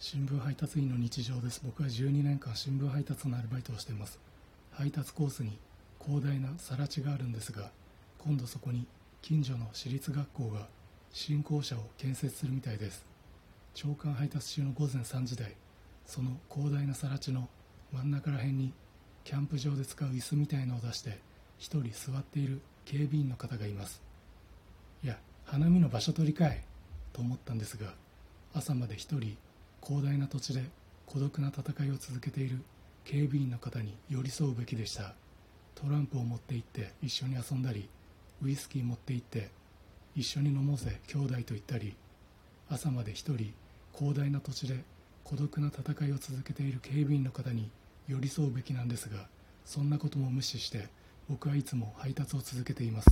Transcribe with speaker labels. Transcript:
Speaker 1: 新聞配達員の日常です。僕は12年間新聞配達のアルバイトをしています。配達コースに広大な更地があるんですが今度そこに近所の私立学校が新校舎を建設するみたいです。朝刊配達中の午前3時台その広大な更地の真ん中ら辺にキャンプ場で使う椅子みたいのを出して一人座っている警備員の方がいます。いや花見の場所取りかいと思ったんですが朝まで一人広大な土地で孤独な戦いを続けている警備員の方に寄り添うべきでした。トランプを持って行って一緒に遊んだりウイスキー持って行って一緒に飲もうぜ兄弟と言ったり朝まで一人広大な土地で孤独な戦いを続けている警備員の方に寄り添うべきなんですがそんなことも無視して僕はいつも配達を続けています。